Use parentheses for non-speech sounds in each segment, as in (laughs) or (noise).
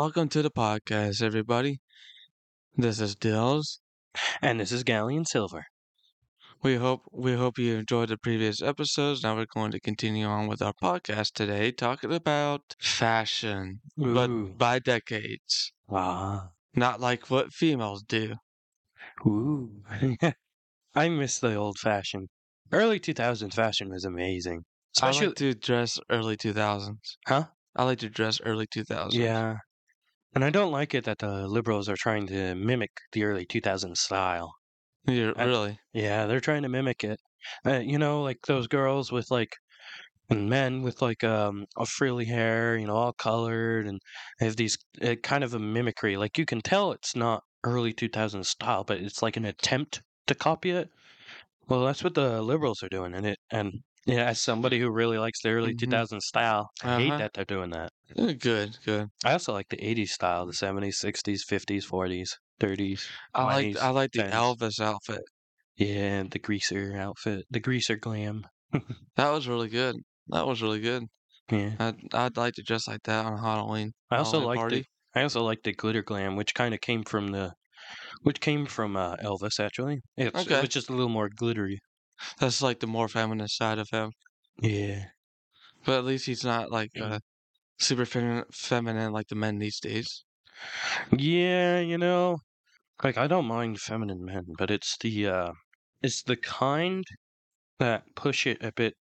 Welcome to the podcast, everybody. This is Dills. And this is Galleon Silver. We hope we hope you enjoyed the previous episodes. Now we're going to continue on with our podcast today, talking about fashion, Ooh. but by decades, Ah. not like what females do. Ooh. (laughs) I miss the old fashioned. Early 2000s fashion was amazing. I like to dress early two thousands. huh? I like to dress early two thousands. Yeah. And I don't like it that the liberals are trying to mimic the early 2000s style. Yeah, I- really. Yeah, they're trying to mimic it. Uh, you know, like those girls with like, and men with like um a frilly hair, you know, all colored, and they have these uh, kind of a mimicry. Like you can tell it's not early 2000s style, but it's like an attempt to copy it. Well, that's what the liberals are doing, and it and yeah, as somebody who really likes the early Mhm. 2000s style, I hate Uh-huh. that they're doing that. Eh, Good, good. I also like the 80s style, the 70s, 60s, 50s, 40s, 30s. I like 20s, I like the 10s. Elvis outfit. Yeah, the greaser outfit, the greaser glam. (laughs) That was really good. That was really good. Yeah. I'd I'd like to dress like that on Halloween. I also Halloween like party. the I also like the glitter glam, which kind of came from the, which came from uh, Elvis actually. It's, Okay. It was just a little more glittery. That's like the more feminine side of him. Yeah. But at least he's not like uh, super feminine, feminine like the men these days. Yeah, you know, like I don't mind feminine men, but it's the uh, it's the kind that push it a bit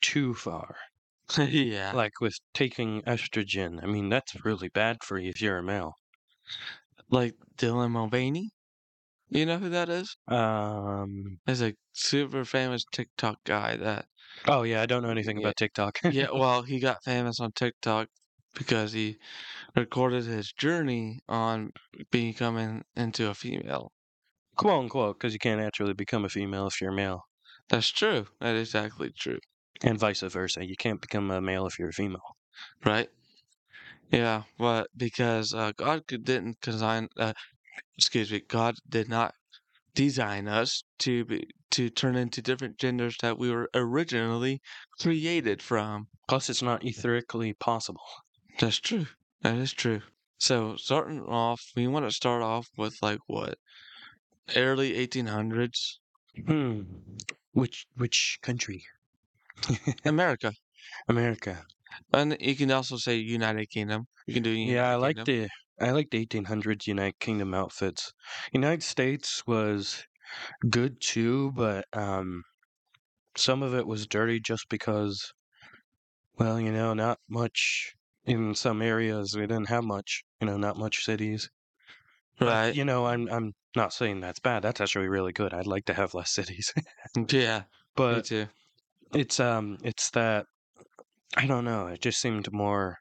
too far. (laughs) yeah. Like with taking estrogen. I mean, that's really bad for you if you're a male. Like Dylan Mulvaney. You know who that is? Um. He's a super famous TikTok guy that Oh yeah, I don't know anything about TikTok. yeah, (laughs) well, he got famous on TikTok because he recorded his journey on becoming into a female. quote unquote, because you can't actually become a female if you're male. That's true. That is exactly true. and vice versa. You can't become a male if you're a female. Right? Yeah, but because uh, God could- didn't design, uh, excuse me, God did not design us to be to turn into different genders that we were originally created from. Plus, it's not etherically possible. That's true. That is true. So starting off, we want to start off with like what early 1800s Hmm. Which which country? America, (laughs) America. and you can also say United Kingdom. You can do United Yeah, I like Kingdom. the I liked the 1800s United Kingdom outfits. United States was good too, but um, some of it was dirty just because, well, you know, not much in some areas. We didn't have much, you know, not much cities. But, right. You know, I'm I'm not saying that's bad. That's actually really good. I'd like to have less cities, (laughs) Yeah, me but too. it's um, it's that I don't know. It just seemed more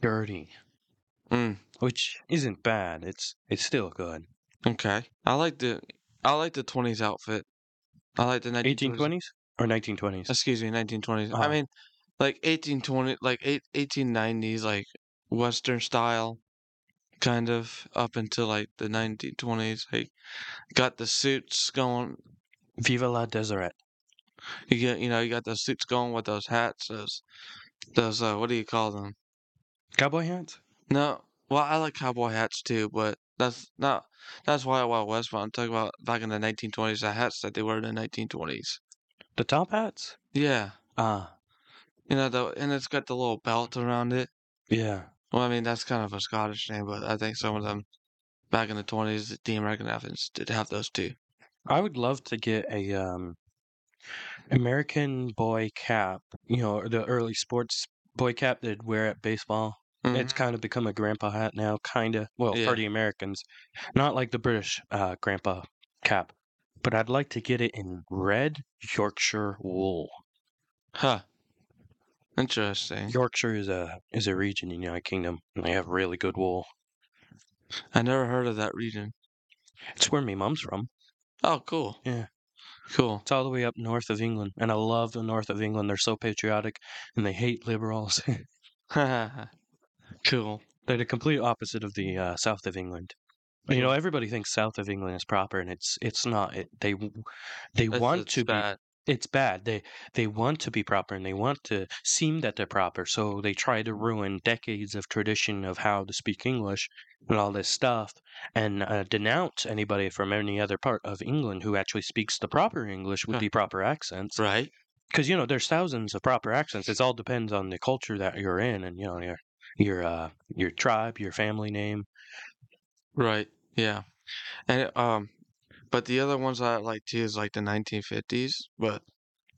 dirty, Mm, which isn't bad. It's it's still good. okay. I like the I like the 20s outfit. I like the 1920s. 1820s or 1920s? Excuse me, 1920s. I Uh-huh. mean, like 1820, like eight, 1890s, like Western style, kind of up until like the 1920s. Like, got the suits going. Viva la Deseret. You get, you know, you got the suits going with those hats. Those, those, uh, what do you call them? Cowboy hats? No, well, I like cowboy hats too, but that's not. That's why Wild West. But I'm talking about back in the 1920s, the hats that they wore in the 1920s. The top hats? Yeah, Ah, you know, the and it's got the little belt around it. yeah. Well, I mean, that's kind of a Scottish name, but I think some of them back in the 20s, the American athletes did have those too. I would love to get a um American boy cap. You know, the early sports boy cap they'd wear at baseball. It's Mhm. kind of become a grandpa hat now, kind of. Well, Yeah. for the Americans, not like the British uh, grandpa cap. But I'd like to get it in red Yorkshire wool. Huh. Interesting. Yorkshire is a is a region in the United Kingdom, and they have really good wool. I never heard of that region. It's where my mom's from. Oh, cool. Yeah. Cool. It's all the way up north of England, and I love the north of England. They're so patriotic, and they hate liberals. (laughs) (laughs) cool. They're the complete opposite of the uh, south of England. You know, everybody thinks south of England is proper, and it's it's not. It, they they It's- want it's to be bad. it's bad. They they want to be proper and they want to seem that they're proper, so they try to ruin decades of tradition of how to speak English and all this stuff, and uh, denounce anybody from any other part of England who actually speaks the proper English with Huh. the proper accents. Right. Because you know, there's thousands of proper accents. It all depends on the culture that you're in, and you know your your uh your tribe, your family name. Right. Yeah. And um, but the other ones I like too is like the 1950s. But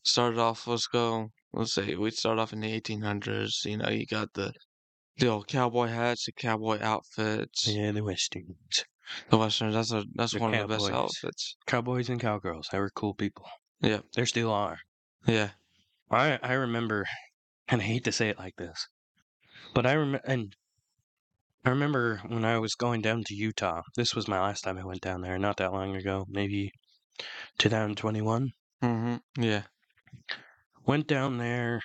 started off, let's go. Let's say we start off in the 1800s. You know, you got the the old cowboy hats, the cowboy outfits, Yeah, the westerns, the westerns. That's a that's one of the best cowboys. outfits. cowboys and cowgirls. They were cool people. Yeah. There still are. Yeah. I I remember, and I hate to say it like this, but I remember, and I remember when I was going down to Utah. This was my last time I went down there, not that long ago, maybe 2021. Mm-hmm. Yeah. Went down there,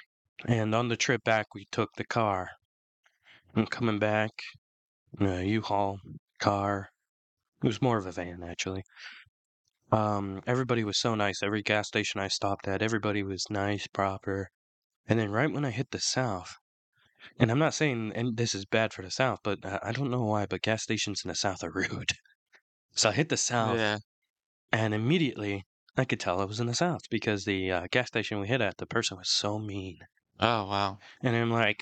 and on the trip back, we took the car. And coming back, U-Haul car. It was more of a van, actually. Um, everybody was so nice. Every gas station I stopped at, everybody was nice, proper. And then right when I hit the South, and I'm not saying and this is bad for the South, but uh, I don't know why, but gas stations in the South are (laughs) rude. So I hit the South, Yeah. and immediately I could tell I was in the South because the uh, gas station we hit at, the person was so mean. Oh wow. And I'm like,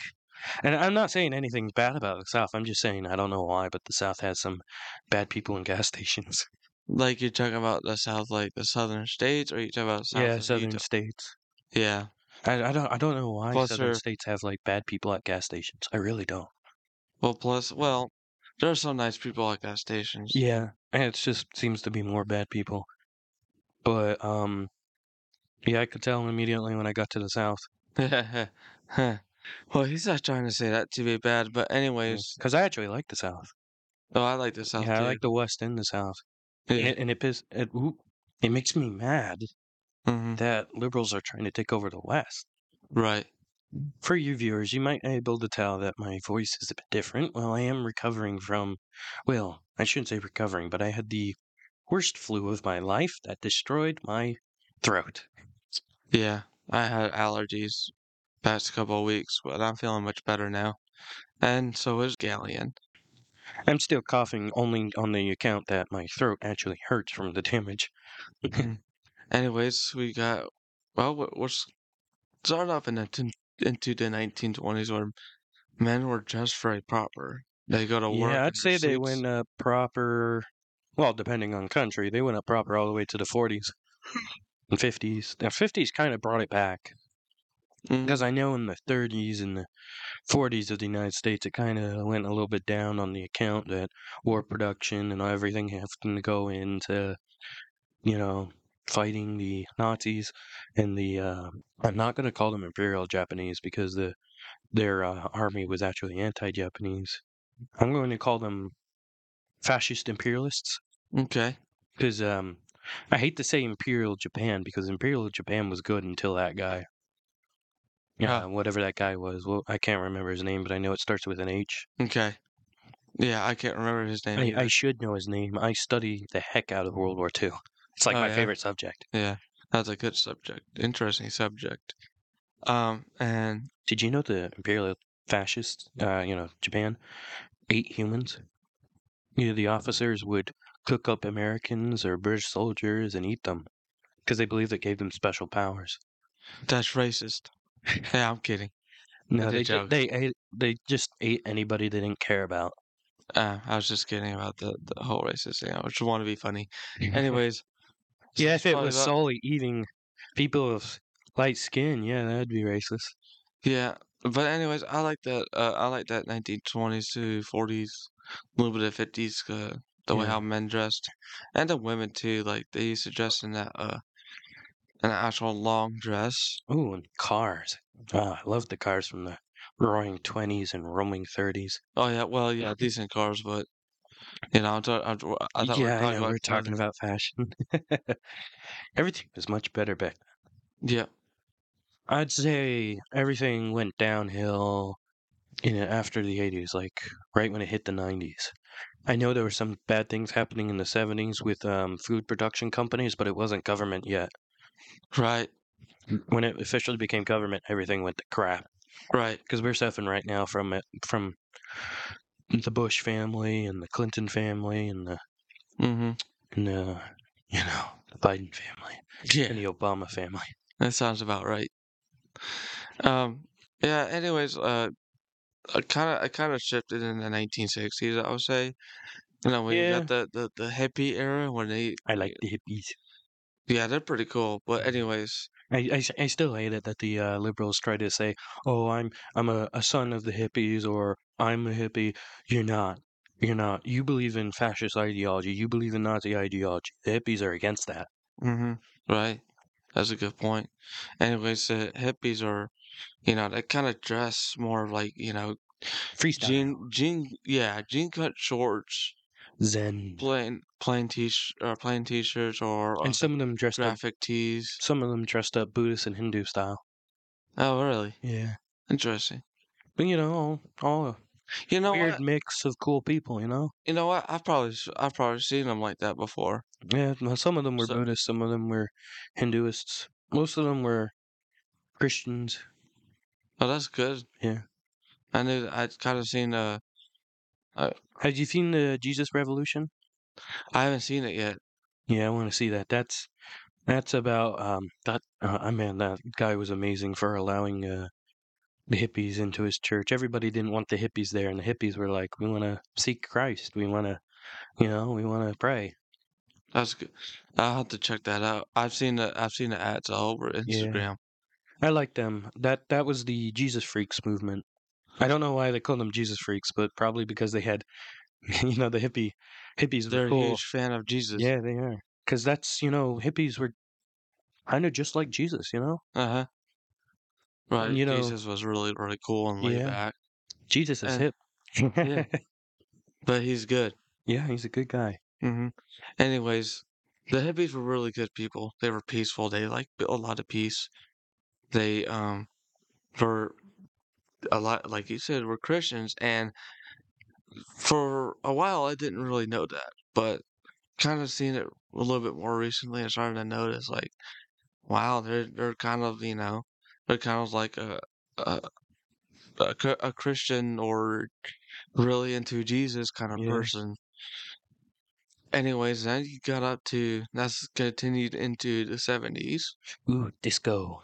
and I'm not saying anything bad about the South. I'm just saying I don't know why, but the South has some bad people in gas (laughs) stations. Like you're talking about the South, like the southern states, or you talking about South yeah, of southern Utah? states. Yeah. I, I don't I don't know why Plus southern they're- states have like bad people at gas stations. I really don't. Well, plus, well, there are some nice people at gas stations. Yeah, and it just seems to be more bad people. But um, yeah, I could tell immediately when I got to the South (laughs) well, he's not trying to say that to be bad, but anyways, because I actually like the South. oh, I like the South yeah, I too. like the West and the South. And Yeah. it, and it piss it it makes me mad hmm that liberals are trying to take over the West. Right. For you viewers, you might be able to tell that my voice is a bit different. Well, I am recovering from, well, I shouldn't say recovering, but I had the worst flu of my life that destroyed my throat. Yeah. I had allergies past couple of weeks, but I'm feeling much better now. And so is Galleon. I'm still coughing only on the account that my throat actually hurts from the damage. Anyways, we got well, we- we're s- started off in the tin- into the 1920s where men were dressed very proper. They go to work. Yeah, in I'd their say they suits. went up proper, well, depending on country, they went up proper all the way to the 40s and 50s. Now, 50s kind of brought it back. Mm, Because I know in the 30s and the 40s of the United States, it kind of went a little bit down on the account that war production and everything having to go into, you know, fighting the Nazis and the. Uh, I'm not going to call them Imperial Japanese because the their uh, army was actually anti-Japanese. I'm going to call them fascist imperialists Okay. because um, I hate to say Imperial Japan because Imperial Japan was good until that guy. Yeah, Huh. whatever that guy was. Well, I can't remember his name, but I know it starts with an H. Okay. Yeah, I can't remember his name I. I should know his name. I study the heck out of World War II. It's like Oh, my yeah? favorite subject. Yeah, that's a good subject. Interesting subject. Um, and Did you know the Imperial fascists, uh, you know, Japan, ate humans? You know, the officers would cook up Americans or British soldiers and eat them because they believed it gave them special powers. that's racist. Yeah, I'm kidding. No, they ju- they ate, they just ate anybody they didn't care about. Uh, I was just kidding about the, the whole racist thing. I just want to be funny. Anyways. Yeah, if it was about- solely eating people of light skin, yeah, that'd be racist. Yeah, but anyways, I like that. Uh, I like that 1920s to 40s, a little bit of 50s. Uh, the way how men dressed, and the women too. Like they used to dress in that uh, an actual long dress. Ooh, and cars. Ah, I love the cars from the roaring 20s and roaming 30s. Oh yeah, well yeah, decent cars, but you know, I'm ta- I'm, I thought we were yeah, I talking know, about we're talking about fashion. (laughs) Everything was much better back then. Yeah, I'd say everything went downhill in after the 80s, like right when it hit the 90s. I know there were some bad things happening in the 70s with um, food production companies, but it wasn't government yet. right. when it officially became government, everything went to crap. Right. Because we're suffering right now from it, from the Bush family and the Clinton family and the Mm-hmm. and the (laughs) you know the Biden family Yeah. and the Obama family. That sounds about right. Um, yeah, anyways, uh, I kind of I kind of shifted in the 1960s, I would say. You know, when you got the, the, the hippie era, when they, I like the hippies. yeah, they're pretty cool. But anyways, I, I, s- I still hate it that the uh, liberals try to say, "Oh, I'm I'm a, a son of the hippies," or "I'm a hippie." You're not. You're not. You believe in fascist ideology. You believe in Nazi ideology. The hippies are against that. mm-hmm, right, that's a good point. Anyways, the hippies are, you know, they kind of dress more like, you know, Freestyle. jean, jean, yeah, jean cut shorts, Zen. plain, plain t, or plain t-shirts, or uh, And some of them dressed up. graphic tees. Some of them dressed up Buddhist and Hindu style. Oh, really? Yeah. Interesting. But you know, all, all a You know weird what? mix of cool people. You know. You know what? I've probably I've probably seen them like that before. Yeah. Some of them were So, Buddhists. Some of them were Hinduists. Most of them were Christians. oh, that's good. Yeah. I knew I'd kind of seen uh, uh, Have you seen the Jesus Revolution? I haven't seen it yet. Yeah, I want to see that. That's that's about um that uh, I mean that guy was amazing for allowing uh the hippies into his church. Everybody didn't want the hippies there, and the hippies were like, "We want to seek Christ. We want to, you know, we want to pray." That's good. I'll have to check that out. I've seen the I've seen the ads all over Yeah, Instagram. I like them. That that was the Jesus freaks movement. I don't know why they called them Jesus freaks, but probably because they had, (laughs) you know, the hippie hippies They're a cool. huge fan of Jesus. Yeah, they are. Because that's you know, hippies were kind of just like Jesus. You know, Uh-huh. and Right. you know, Jesus was really really cool and laid yeah, back. Jesus is And hip. yeah, (laughs) but he's good. Yeah, he's a good guy. hmm Anyways, the hippies were really good people. They were peaceful. They like built a lot of peace. They um were a lot like you said were Christians and for a while I didn't really know that, but kind of seen it a little bit more recently and starting to notice like wow, they're they're kind of, you know, they're kind of like a a a, a Christian or really into Jesus kind of Yeah. person. Anyways, then you got up to that's continued into the seventies. Ooh, disco.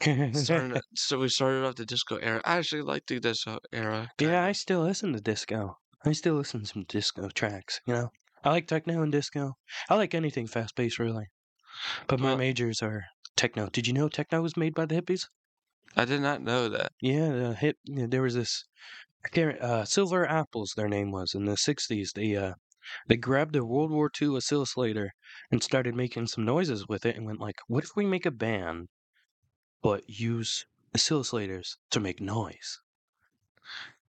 (laughs) Starting (laughs) to, so we started off the disco era. I actually like the disco era Yeah, I still listen to disco. I still listen to some disco tracks, you know. I like techno and disco. I like anything fast paced really. But my Well, majors are techno. Did you know techno was made by the hippies? I did not know that. Yeah, the hip there was this I can't, uh Silver Apples their name was in the sixties. They uh they grabbed a World War II oscillator and started making some noises with it and went like, what if we make a band but use oscillators to make noise?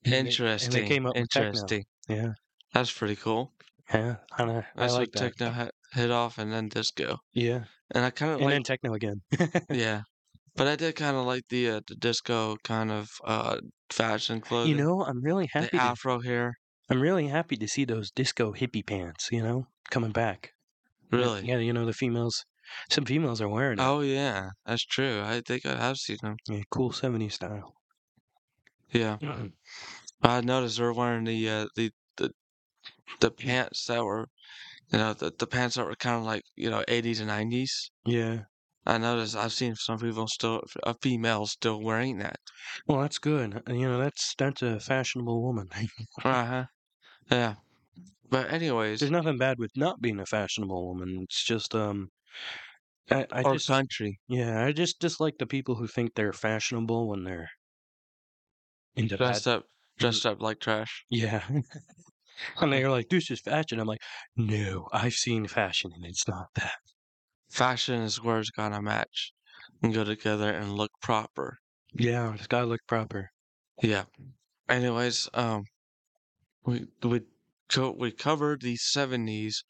They and they Interesting. came up. Interesting. Yeah. That's pretty cool. Yeah, I know. I That's like what that. techno ha hit off and then disco. Yeah, And I kind of and like, then techno again. yeah, (laughs) but I did kind of like the uh, the disco kind of uh fashion clothing. You know, I'm really the happy to afro hair. I'm really happy to see those disco hippie pants, you know, coming back. Really? yeah, you know the females. Some females are wearing it. Oh yeah, that's true. I think I have seen them. Yeah, cool 70s style. Yeah, I noticed they're wearing the uh the the the pants that were you know the the pants that were kind of like you know 80s and 90s. Yeah. I noticed I've seen some people still a female still wearing that. Well, that's good. uh, You know, that's that's a fashionable woman. (laughs) Uh-huh. Yeah. But anyways, There's nothing bad with not being a fashionable woman. It's just um I, I or just country. yeah, I just dislike the people who think they're fashionable when they're into Dressed up mm, dressed up like trash. yeah. (laughs) And they're like, this is fashion. I'm like, no, I've seen fashion and it's not that. Fashion is where it's gotta match and go together and look proper. Yeah, it's gotta look proper. Yeah. Anyways, um, we we co we covered the seventies.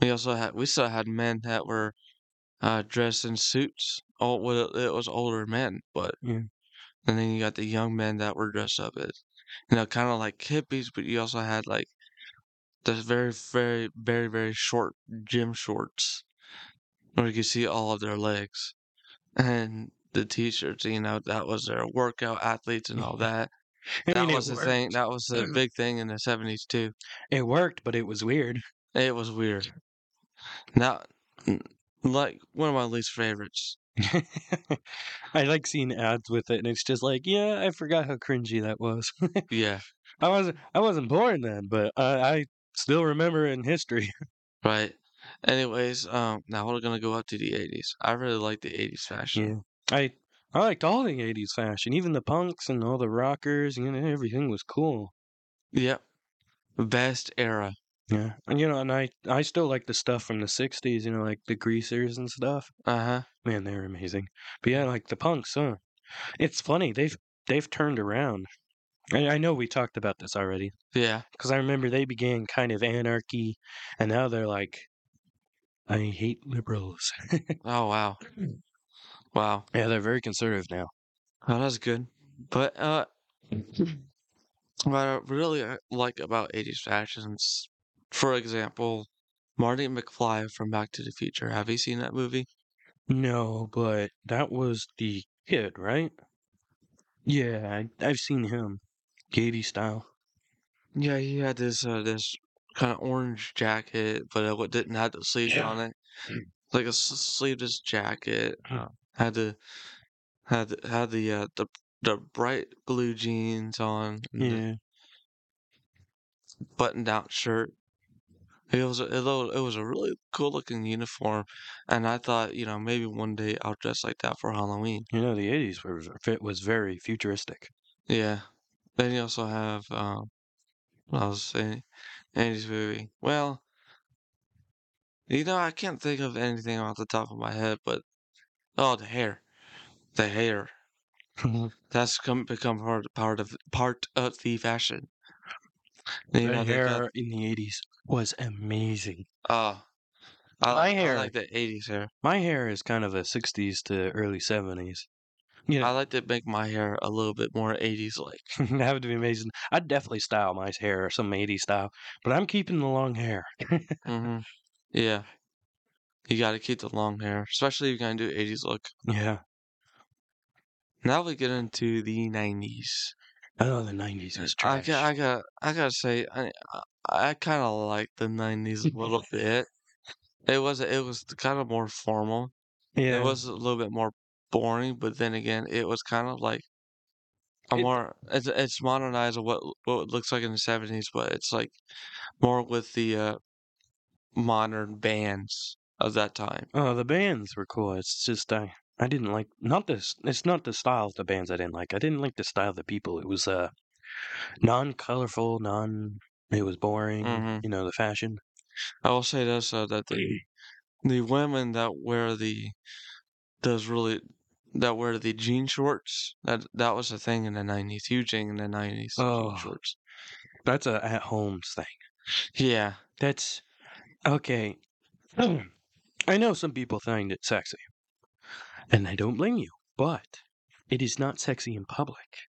We also had we still had men that were uh dressed in suits. Oh, well, it was older men, but Yeah. and then you got the young men that were dressed up as you know, kind of like hippies, but you also had like the very, very, very, very short gym shorts where you could see all of their legs. And the t-shirts, you know, that was their workout athletes and all that. I That mean, it was the thing. That was the big thing in the 70s too. It worked, but it was weird. It was weird. Now, n- like one of my least favorites. (laughs) I like seeing ads with it, and it's just like, yeah, I forgot how cringy that was. (laughs) Yeah, I wasn't I wasn't born then, but I, I still remember in history. (laughs) right. Anyways, um, now we're gonna go up to the 80s. I really like the 80s fashion. Yeah, I I liked all the '80s fashion, even the punks and all the rockers. You know, everything was cool. Yep. Best era. Yeah, and you know, and I I still like the stuff from the '60s. You know, like the greasers and stuff. Uh-huh. Man, they're amazing. But yeah, like the punks, huh? It's funny they've they've turned around. I, I know we talked about this already Yeah. because I remember they began kind of anarchy, and now they're like, I hate liberals. (laughs) Oh wow. Wow. yeah, they're very conservative now. Oh, that's good. But uh (clears throat) what I really uh, like about 80s fashions, for example, Marty McFly from Back to the Future. Have you seen that movie? No, but that was the kid, right? Yeah, I, I've seen him. Gady style. Yeah, he had this uh this kind of orange jacket, but it wa- didn't have the sleeves Yeah. on it. Like a s- sleeveless jacket. Uh, had the had the, had the uh the the bright blue jeans on, and the Yeah. button down shirt. It was a, it, was a really cool looking uniform, and I thought, you know, maybe one day I'll dress like that for Halloween. You know, the 80s were, fit was very futuristic. Yeah. Then you also have um, what I was saying, Andy's movie. Well, you know, I can't think of anything off the top of my head, but oh, the hair, the hair. (laughs) That's come become part part of part of the fashion. You the know, they got hair in the 80s was amazing. oh, I My like I hair, like the '80s hair. my hair is kind of a 60s to early 70s. You I like to make my hair a little bit more 80s like. (laughs) that would be amazing. I'd definitely style my hair some 80s style, but I'm keeping the long hair. hmm Yeah, you got to keep the long hair, especially if you're gonna do 80s look. Yeah. Now we get into the 90s. Oh, the 90s was trash. I got. I got, I gotta say, I, I kind of like the 90s a (laughs) little bit. It was, it was kind of more formal. Yeah, It Yeah. was a little bit more boring, but then again, it was kind of like a It, more, it's, it's modernized of what, what it looks like in the 70s, but it's like more with the uh, modern bands of that time. oh, the bands were cool. It's just I I didn't like not this. It's not the style of the bands I didn't like. I didn't like the style of the people. It was uh non-colorful, non. It was boring. hmm You know the fashion. I will say this, uh, that the, (clears throat) the women that wear the, those really, that wear the jean shorts, that, that was a thing in the 90s, huge thing in the 90s, the jean Oh, shorts. that's a at home thing. Yeah, That's okay. (clears throat) I know some people find it sexy, and I don't blame you, but it is not sexy in public.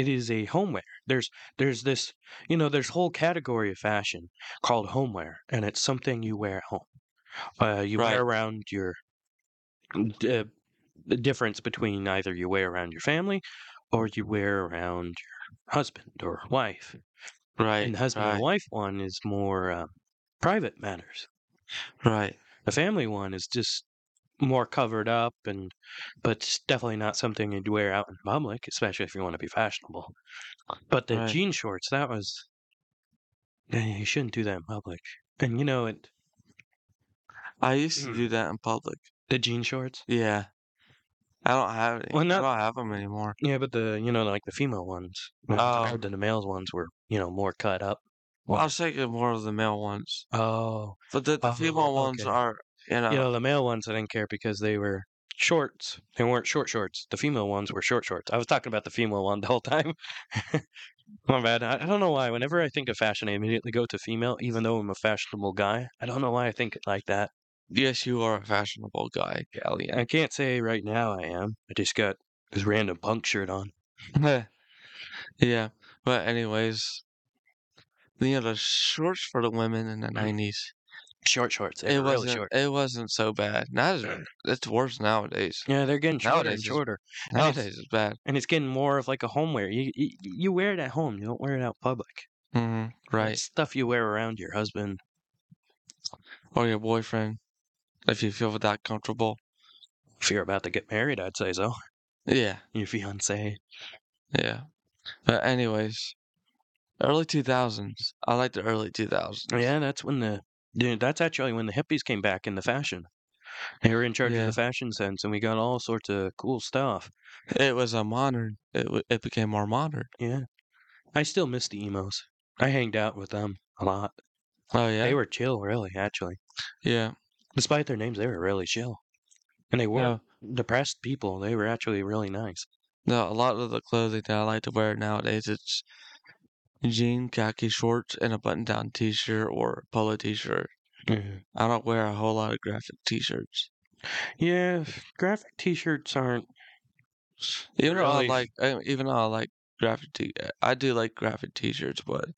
It is a homeware. There's there's this, you know, there's whole category of fashion called homeware, and it's something you wear at home. Uh, you wear around your uh, the difference between either you wear around your family or you wear around your husband or wife. And right, the husband and wife one is more uh, private matters. right, The family one is just more covered up and but it's definitely not something you'd wear out in public, especially if you want to be fashionable. But the right. jean shorts, that was eh, you shouldn't do that in public. And you know it I used to do that in public. the jean shorts? Yeah, I don't have any. Well I not don't have them anymore. yeah, but the you know like the female ones. I Oh, heard that the male ones were, you know, more cut up. well, I was thinking more of the male ones, oh, but the, the oh, female ones okay. are, you You know, know, the male ones I didn't care because they were shorts. They weren't short shorts. The female ones were short shorts. I was talking about the female one the whole time. (laughs) My bad. I, I don't know why. Whenever I think of fashion, I immediately go to female, even though I'm a fashionable guy. I don't know why I think like that. yes, you are a fashionable guy, Galleon. I can't say right now I am. I just got this random punk shirt on. (laughs) Yeah, but anyways, you know, the shorts for the women in the mm. 90s, Short shorts. They It were really wasn't short. it wasn't so bad. Now it's it's worse nowadays. Yeah, they're getting shorter and Nowadays it's shorter, and it's nowadays it's bad. and it's getting more of like a homeware. You, you you wear it at home. You don't wear it out public. Mm-hmm, It's Right. stuff you wear around your husband. Or your boyfriend, if you feel that comfortable. If you're about to get married, I'd say so. Yeah. Your fiance. Yeah. But anyways, early 2000s. I like the early 2000s. Yeah, that's when the dude, that's actually when the hippies came back in the fashion. They were in charge of Yeah. the fashion sense, and we got all sorts of cool stuff. It was a modern. It w- it became more modern. Yeah, I still miss the emos. I hanged out with them a lot. Oh yeah. They were chill, really. Actually, Yeah. despite their names, they were really chill, and they weren't depressed people. They were actually really nice. No. A lot of the clothing that I like to wear nowadays, it's jean khaki shorts and a button-down T-shirt or polo T-shirt. Mhm. I don't wear a whole lot of graphic T-shirts. Yeah, graphic T-shirts aren't. Even though I like, uh, even though I like graphic T, uh, do like graphic T-shirts, but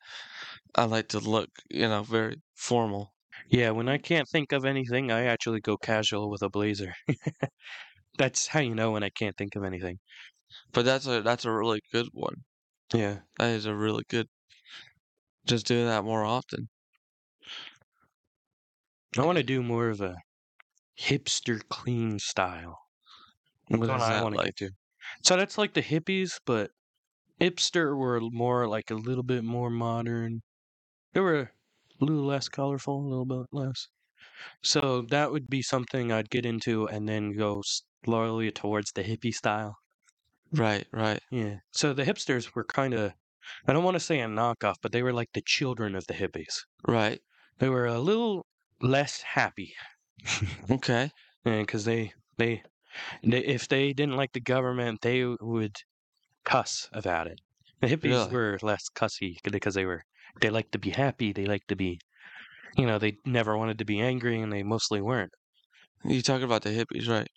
I like to look, you know, very formal. Yeah, when I can't think of anything, I actually go casual with a blazer. (laughs) That's how you know when I can't think of anything. But that's a that's a really good one. Yeah. That is a really good. Just do that more often. I want to do more of a hipster clean style. What That's is what I that want to like? get to. So that's like the hippies, but hipster were more like a little bit more modern. They were a little less colorful, a little bit less. So that would be something I'd get into and then go slowly towards the hippie style. Right, right, Yeah. So the hipsters were kind of, I don't want to say a knockoff, but they were like the children of the hippies. right. They were a little less happy. (laughs) Okay. because they, they they if they didn't like the government, they would cuss about it. The hippies Really? were less cussy because they were they liked to be happy. They liked to be, you know, they never wanted to be angry, and they mostly weren't. You talking about the hippies, right?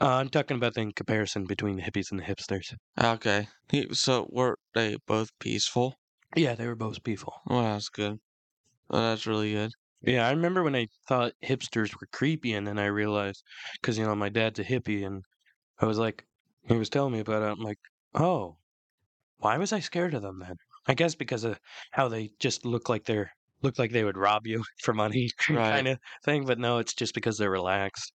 Uh, I'm talking about the comparison between the hippies and the hipsters. Okay. He- So were they both peaceful? Yeah, they were both peaceful. Well, that's good. Well, that's really good. Yeah, I remember when I thought hipsters were creepy, and then I realized because you know my dad's a hippie, and I was like, he was telling me about it. I'm like, oh, why was I scared of them then? I guess because of how they just look like they're look like they would rob you (laughs) for money Right. kind of thing. But no, it's just because they're relaxed.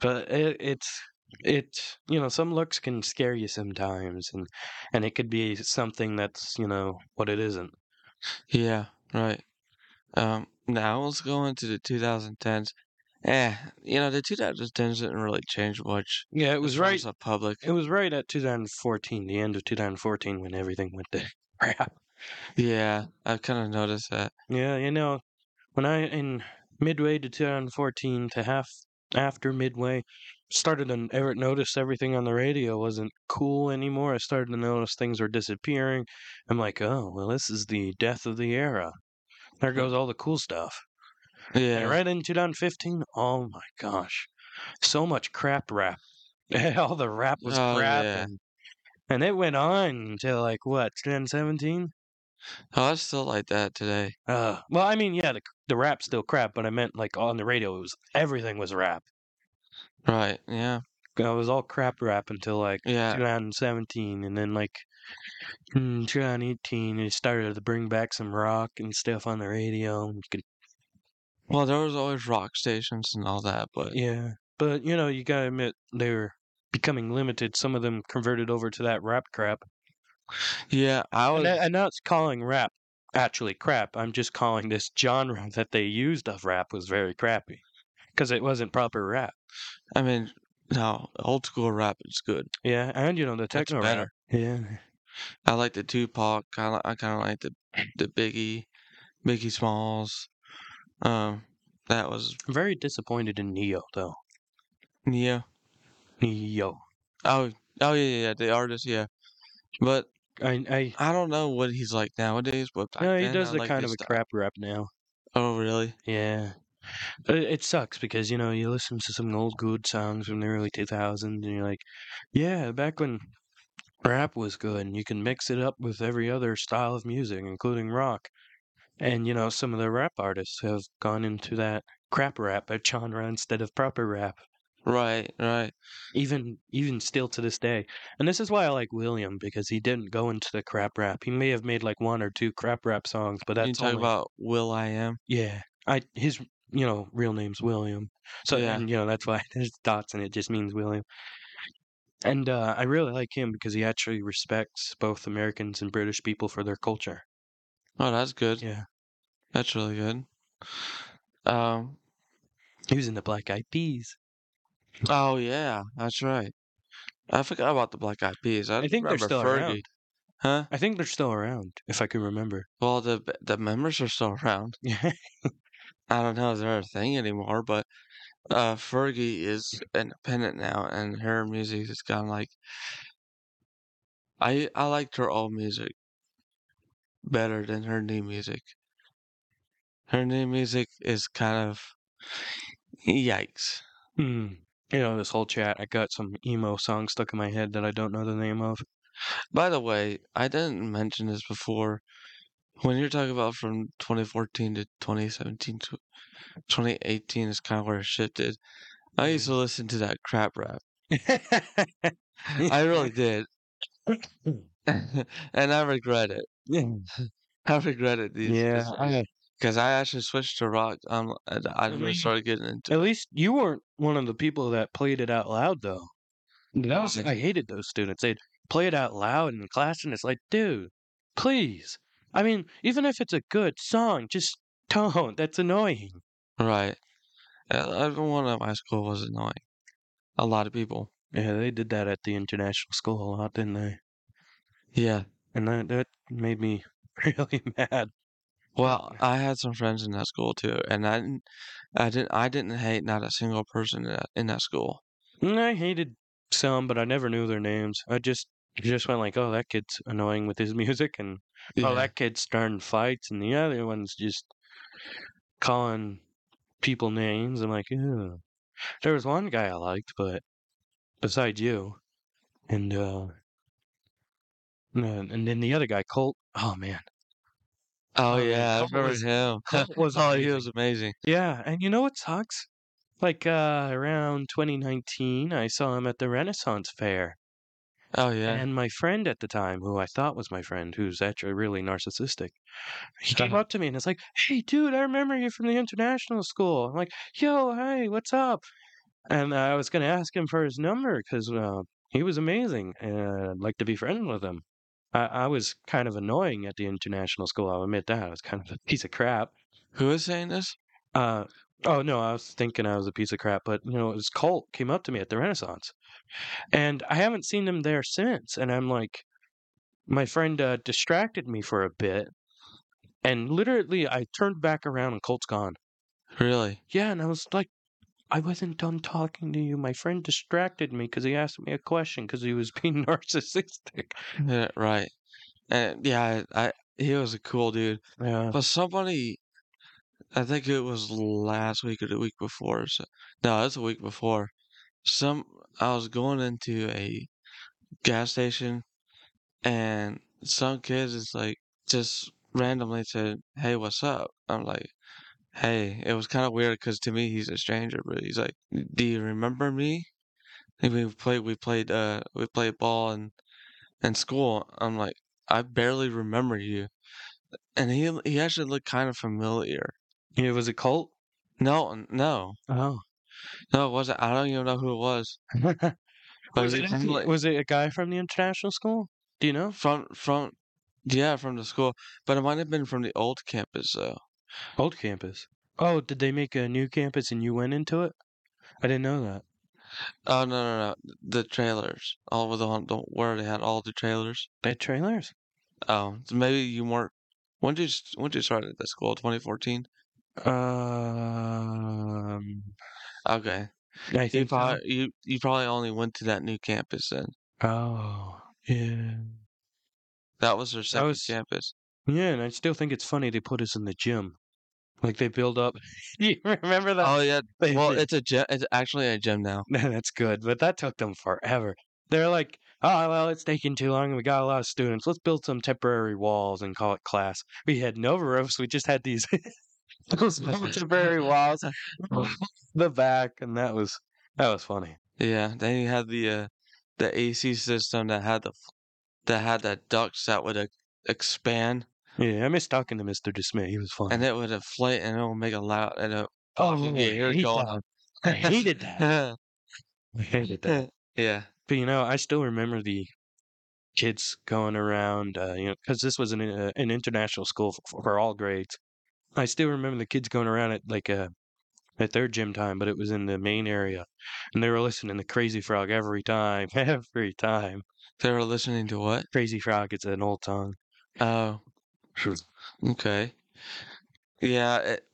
But it, it's it's you know some looks can scare you sometimes, and and it could be something that's you know what it isn't. Yeah, right. Um, now let's go into the 2010s. Eh, you know, the 2010s didn't really change much. Yeah, it was right. the public. It was right at 2014, the end of 2014, when everything went to (laughs) crap. Yeah, I kind of noticed that. Yeah, you know, when I in midway to 2014 to half after midway started to ever notice everything on the radio wasn't cool anymore. I started to notice things were disappearing. I'm like, oh well, this is the death of the era. There goes all the cool stuff. Yeah, And right in 2015, oh my gosh, so much crap rap. (laughs) all the rap was Oh, crap, yeah. and, and it went on until like what 2017. Oh, I still like that today. Uh, well, I mean, yeah, the the rap's still crap, but I meant like on the radio, it was everything was rap. Right, yeah, It was all crap rap until like yeah. 2017, and then like hmm, in 2018, it started to bring back some rock and stuff on the radio. You could, Well, there was always rock stations and all that, but yeah, but you know, you gotta admit they were becoming limited. Some of them converted over to that rap crap. yeah, I uh, was. And I, not calling rap actually crap. I'm just calling this genre (laughs) that they used of rap was very crappy because it wasn't proper rap. I mean, no, old school rap is good. Yeah, and you know the techno rap. Yeah, I like the Tupac. Of, I kind of like the the Biggie, Biggie Smalls. Um, that was I'm very disappointed in Neo though. Neo. Neo. Oh, oh yeah, yeah, yeah, the artist, yeah. But I, I I don't know what he's like nowadays. But back no, he then, does I the liked kind his of a crap rap now. Oh, really? Yeah. It, it sucks because you know you listen to some old good songs from the early 2000s and you're like, yeah, back when rap was good and you can mix it up with every other style of music, including rock. And, you know, some of the rap artists have gone into that crap rap genre instead of proper rap. Right, right. Even even still to this day. And this is why I like William because he didn't go into the crap rap. He may have made like one or two crap rap songs, but You that's talk only about will.i.am? yeah. I his you know real name's William, so Yeah. and you know that's why (laughs) there's dots and it just means William. And uh, I really like him because he actually respects both Americans and British people for their culture. Oh, that's good. Yeah, That's really good. Um. he was in the Black Eyed Peas. Oh yeah, that's right. I forgot about the Black Eyed Peas. I, I think they're remember still Fergie. around. Huh? I think they're still around, if I can remember. Well, the the members are still around. (laughs) Yeah. I don't know if they're a thing anymore, but uh, Fergie is independent now, and her music is kind of like I I liked her old music better than her new music. Her new music is kind of yikes. Hmm. You know, this whole chat, I got some emo song stuck in my head that I don't know the name of. By the way, I didn't mention this before. When you're talking about from 2014 to 2017 to 2018 is kind of where it shifted. I used mm-hmm. to listen to that crap rap. (laughs) I really did. (laughs) (laughs) and I regret it. I regret it these Yeah. I, because I actually switched to rock. Um, I really least- started getting into. at least you weren't one of the people that played it out loud, though. That was, I hated those students. They'd play it out loud in class, and it's like, dude, please. I mean, even if it's a good song, just (laughs) don't. That's annoying. Right. Everyone at my school was annoying. A lot of people. Yeah, they did that at the international school a lot, didn't they? Yeah. And that that made me (laughs) really mad. Well, I had some friends in that school too, and I didn't, I didn't, I didn't hate not a single person in that, in that school. And I hated some, but I never knew their names. I just just went like, "Oh, that kid's annoying with his (laughs) music," and "Oh, Yeah. that kid's starting fights," and the other one's just calling people names. I'm like, Ew. there was one guy I liked, but besides you, and uh, and and then the other guy, Colt. Oh man, Oh man, yeah, I remember was- him. (laughs) Was oh, he amazing. was amazing. Yeah, and you know what sucks? Like uh, around 2019, I saw him at the Renaissance Fair. Oh yeah. And my friend at the time, who I thought was my friend, who's actually really narcissistic, he came (laughs) up to me and it's like, "Hey, dude, I remember you from the international school." I'm like, "Yo, hey, what's up?" And I was gonna ask him for his number because uh, he was amazing, and I'd like to be friends with him. I, I was kind of annoying at the international school. I'll admit that. I was kind of a piece of crap. Who is saying this? Uh, oh no, I was thinking I was a piece of crap, but you know, it was Colt came up to me at the Renaissance, and I haven't seen him there since. And I'm like, my friend uh, distracted me for a bit, and literally I turned back around and Colt's gone. Really? Yeah, and I was like, I wasn't done talking to you. My friend distracted me because he asked me a question because he was (laughs) being narcissistic. Yeah, right. And yeah, I, he was a cool dude. Yeah. But somebody, I think it was last week or the week before. So, no, it's a week before. Some I was going into a gas station, and some kids is like just randomly said, "Hey, what's up?" I'm like, "Hey." It was kind of weird because to me he's a stranger, but he's like, "Do you remember me?" And we played, we played, uh, we played ball in in school. I'm like, I barely remember you, and he he actually looked kind of familiar. Yeah, was a Colt? No, n- no, Oh. no, it wasn't. I don't even know who it was. (laughs) But was, he it, seemed like- was it a guy from the international school? Do you know? From from yeah, from the school, but it might have been from the old campus though. Old campus. Oh, did they make a new campus and you went into it? I didn't know that. Oh no no no, the trailers, all with the one- the where they had all the trailers. They had trailers. Oh, so maybe you weren't. When did you s- when did you start at the school? 2014. Um, Okay, I you think so. probably you you probably only went to that new campus then. Oh, yeah. That was their second was- campus. Yeah, and I still think it's funny they put us in the gym. Like they build up. (laughs) you remember that? Oh yeah, They well it's a gym. It's actually a gym now. (laughs) That's good, but that took them forever. They're like "Oh, well, it's taking too long and we got a lot of students. Let's build some temporary walls and call it class." We had no roofs. We just had these (laughs) those little temporary walls the back, and that was that was funny. Yeah, then you had the uh, the AC system that had the f- that had the ducts that would uh, expand Yeah, I miss talking to Mr. Dismay. He was fun. and it would inflate and it would make a loud and it, oh, yeah, I (laughs) it that. I hated that. I hated that. yeah. But you know, I still remember the kids going around, uh, you know, because this was an uh, an international school for, for all grades. I still remember the kids going around at like uh, at their gym time, but it was in the main area, and they were listening to Crazy Frog every time, (laughs) every time. They were listening to what? Crazy Frog, it's an old song. Oh, okay. Yeah, it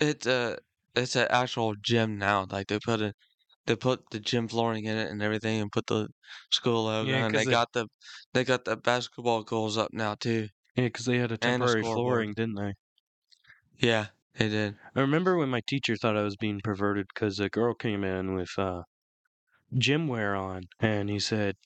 it uh it's an actual gym now. Like they put a they put the gym flooring in it and everything and put the school logo Yeah, and they 'cause they- got the they got the basketball goals up now too. Yeah, because they had a And a temporary scoreboard. flooring, didn't they? Yeah, they did. I remember when my teacher thought I was being perverted because a girl came in with uh, gym wear on, and he said,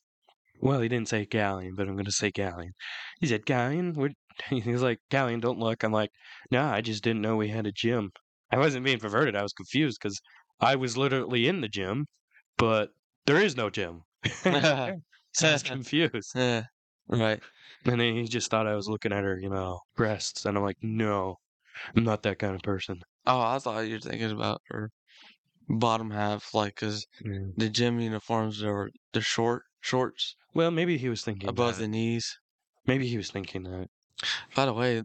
"Well, he didn't say Galleon, but I'm going to say Galleon." He said, "Galleon," what? (laughs) He was like, "Galleon, don't look." I'm like, "Nah, I just didn't know we had a gym." I wasn't being perverted. I was confused because I was literally in the gym, but there is no gym. (laughs) (laughs) so I was confused. Yeah, right. And then he just thought I was looking at her, you know, breasts, and I'm like, "No, I'm not that kind of person." Oh, I thought you were thinking about her bottom half, like, 'cause Mm. the gym uniforms were the short shorts Well, maybe he was thinking above that. the knees. Maybe he was thinking that. By the way,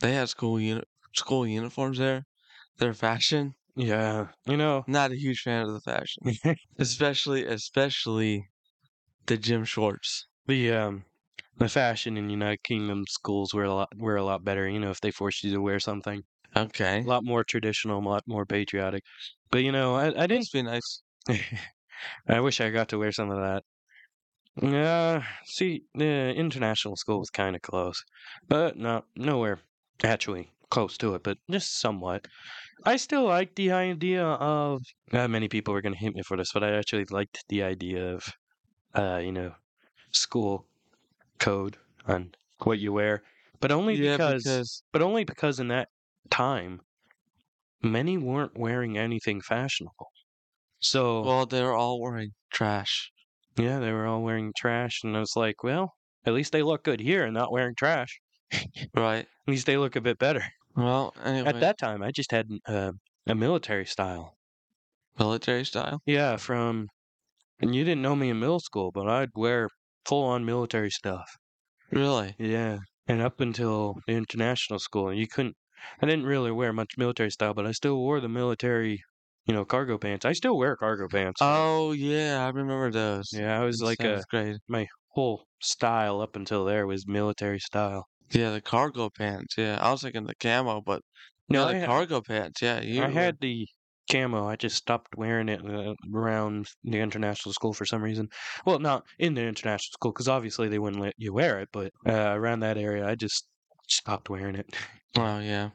they had school uni school uniforms there. Their fashion, Yeah, you know, not a huge fan of the fashion, (laughs) especially especially the gym shorts. the um the fashion in United Kingdom schools were a lot were a lot better. You know, if they forced you to wear something Okay, a lot more traditional, a lot more patriotic. But you know, I I didn't. must be nice. (laughs) I wish I got to wear some of that. Yeah, see, the international school was kind of close, but no, nowhere actually close to it, but just somewhat. I still like the idea of. Uh, many people were going to hate me for this, but I actually liked the idea of, uh, you know, school code on what you wear, but only Yeah, because, because but only because in that time, many weren't wearing anything fashionable. So well, they're all wearing trash. Yeah, they were all wearing trash, and I was like, well, at least they look good here and not wearing trash. (laughs) Right. At least they look a bit better. Well, anyway, At that time, I just had uh, a military style. military style. Yeah, from and you didn't know me in middle school, but I'd wear full on military stuff. Really? Yeah, and up until the international school, you couldn't. I didn't really wear much military style, but I still wore the military, you know, cargo pants. I still wear cargo pants. Oh yeah, I remember those. yeah, I was like a seventh grade. my whole style up until there was military style. Yeah, the cargo pants. Yeah, I was thinking the camo, but no, No, the I, ha- cargo pants. Yeah, you. I were- had the camo. I just stopped wearing it uh, around the international school for some reason. Well, not in the international school because obviously they wouldn't let you wear it, but uh, around that area, I just stopped wearing it. Oh yeah,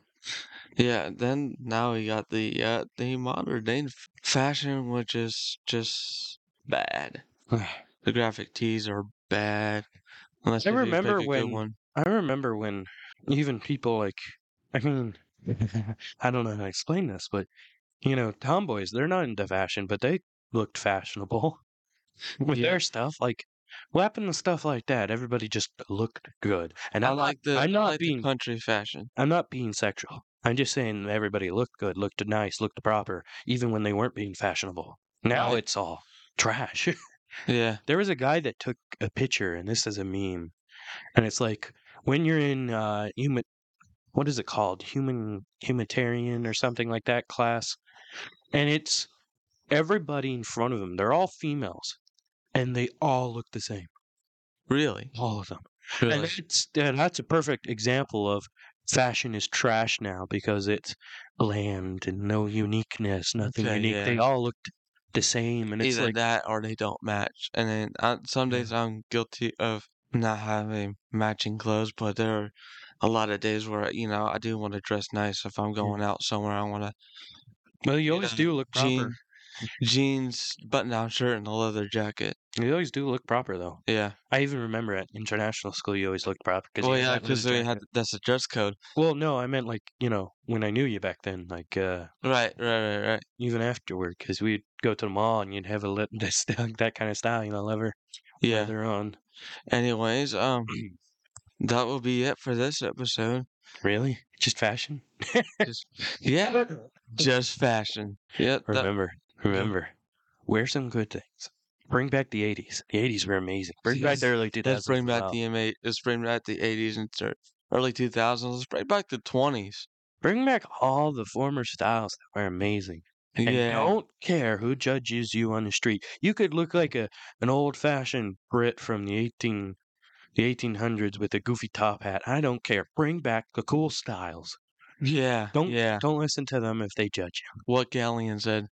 yeah. Then now we got the uh the modern day f- fashion, which is just bad. (sighs) The graphic tees are bad. Unless I if you pick remember a good when- one. I remember when even people like, I mean, (laughs) I don't know how to explain this, but you know, tomboys, they're not into fashion, but they looked fashionable (laughs) with Yeah. their stuff. Like, what happened to stuff like that? Everybody just looked good. And I I'm like the I'm I not like the being, country fashion. I'm not being sexual. I'm just saying everybody looked good, looked nice, looked proper, even when they weren't being fashionable. Now Right. it's all trash. (laughs) Yeah. There was a guy that took a picture, and this is a meme, and it's like when you're in uh, human, what is it called, human humanitarian or something like that class, and it's everybody in front of them. They're all females, and they all look the same, Really? all of them. And Really? it's and that's a perfect example of fashion is trash now because it's bland and no uniqueness, nothing Okay, unique. They all looked the same, and it's Either like that or they don't match. And then I, some Yeah. days I'm guilty of not having matching clothes, but there are a lot of days where, you know, I do want to dress nice. If I'm going out somewhere, I want to well, you always a do look proper. jean, jeans, button-down shirt, and a leather jacket. You always do look proper though. Yeah. I even remember at international school you always looked proper because Well, yeah, because they had that's the dress code. Well, no, I meant like you know when I knew you back then, like uh Right, right, right, right. even afterward, because we'd go to the mall and you'd have a lit (laughs) that kind of style, you know, leather, Yeah. leather on. Anyways, um, (clears throat) that will be it for this episode. Really, just fashion. (laughs) Just, yeah, just fashion. Yep. that- Remember, remember, wear some good things. Bring back the '80s. The '80s were amazing. Bring back the early 2000s. let's bring back the M8. Let's bring back the 80s and start early 2000s. Let's bring back the 20s. Bring back all the former styles that were amazing. And Yeah. don't care who judges you on the street. You could look like a an old fashioned Brit from the eighteen the eighteen hundreds with a goofy top hat. I don't care. Bring back the cool styles. Yeah. Don't yeah. don't listen to them if they judge you. What Galleon said.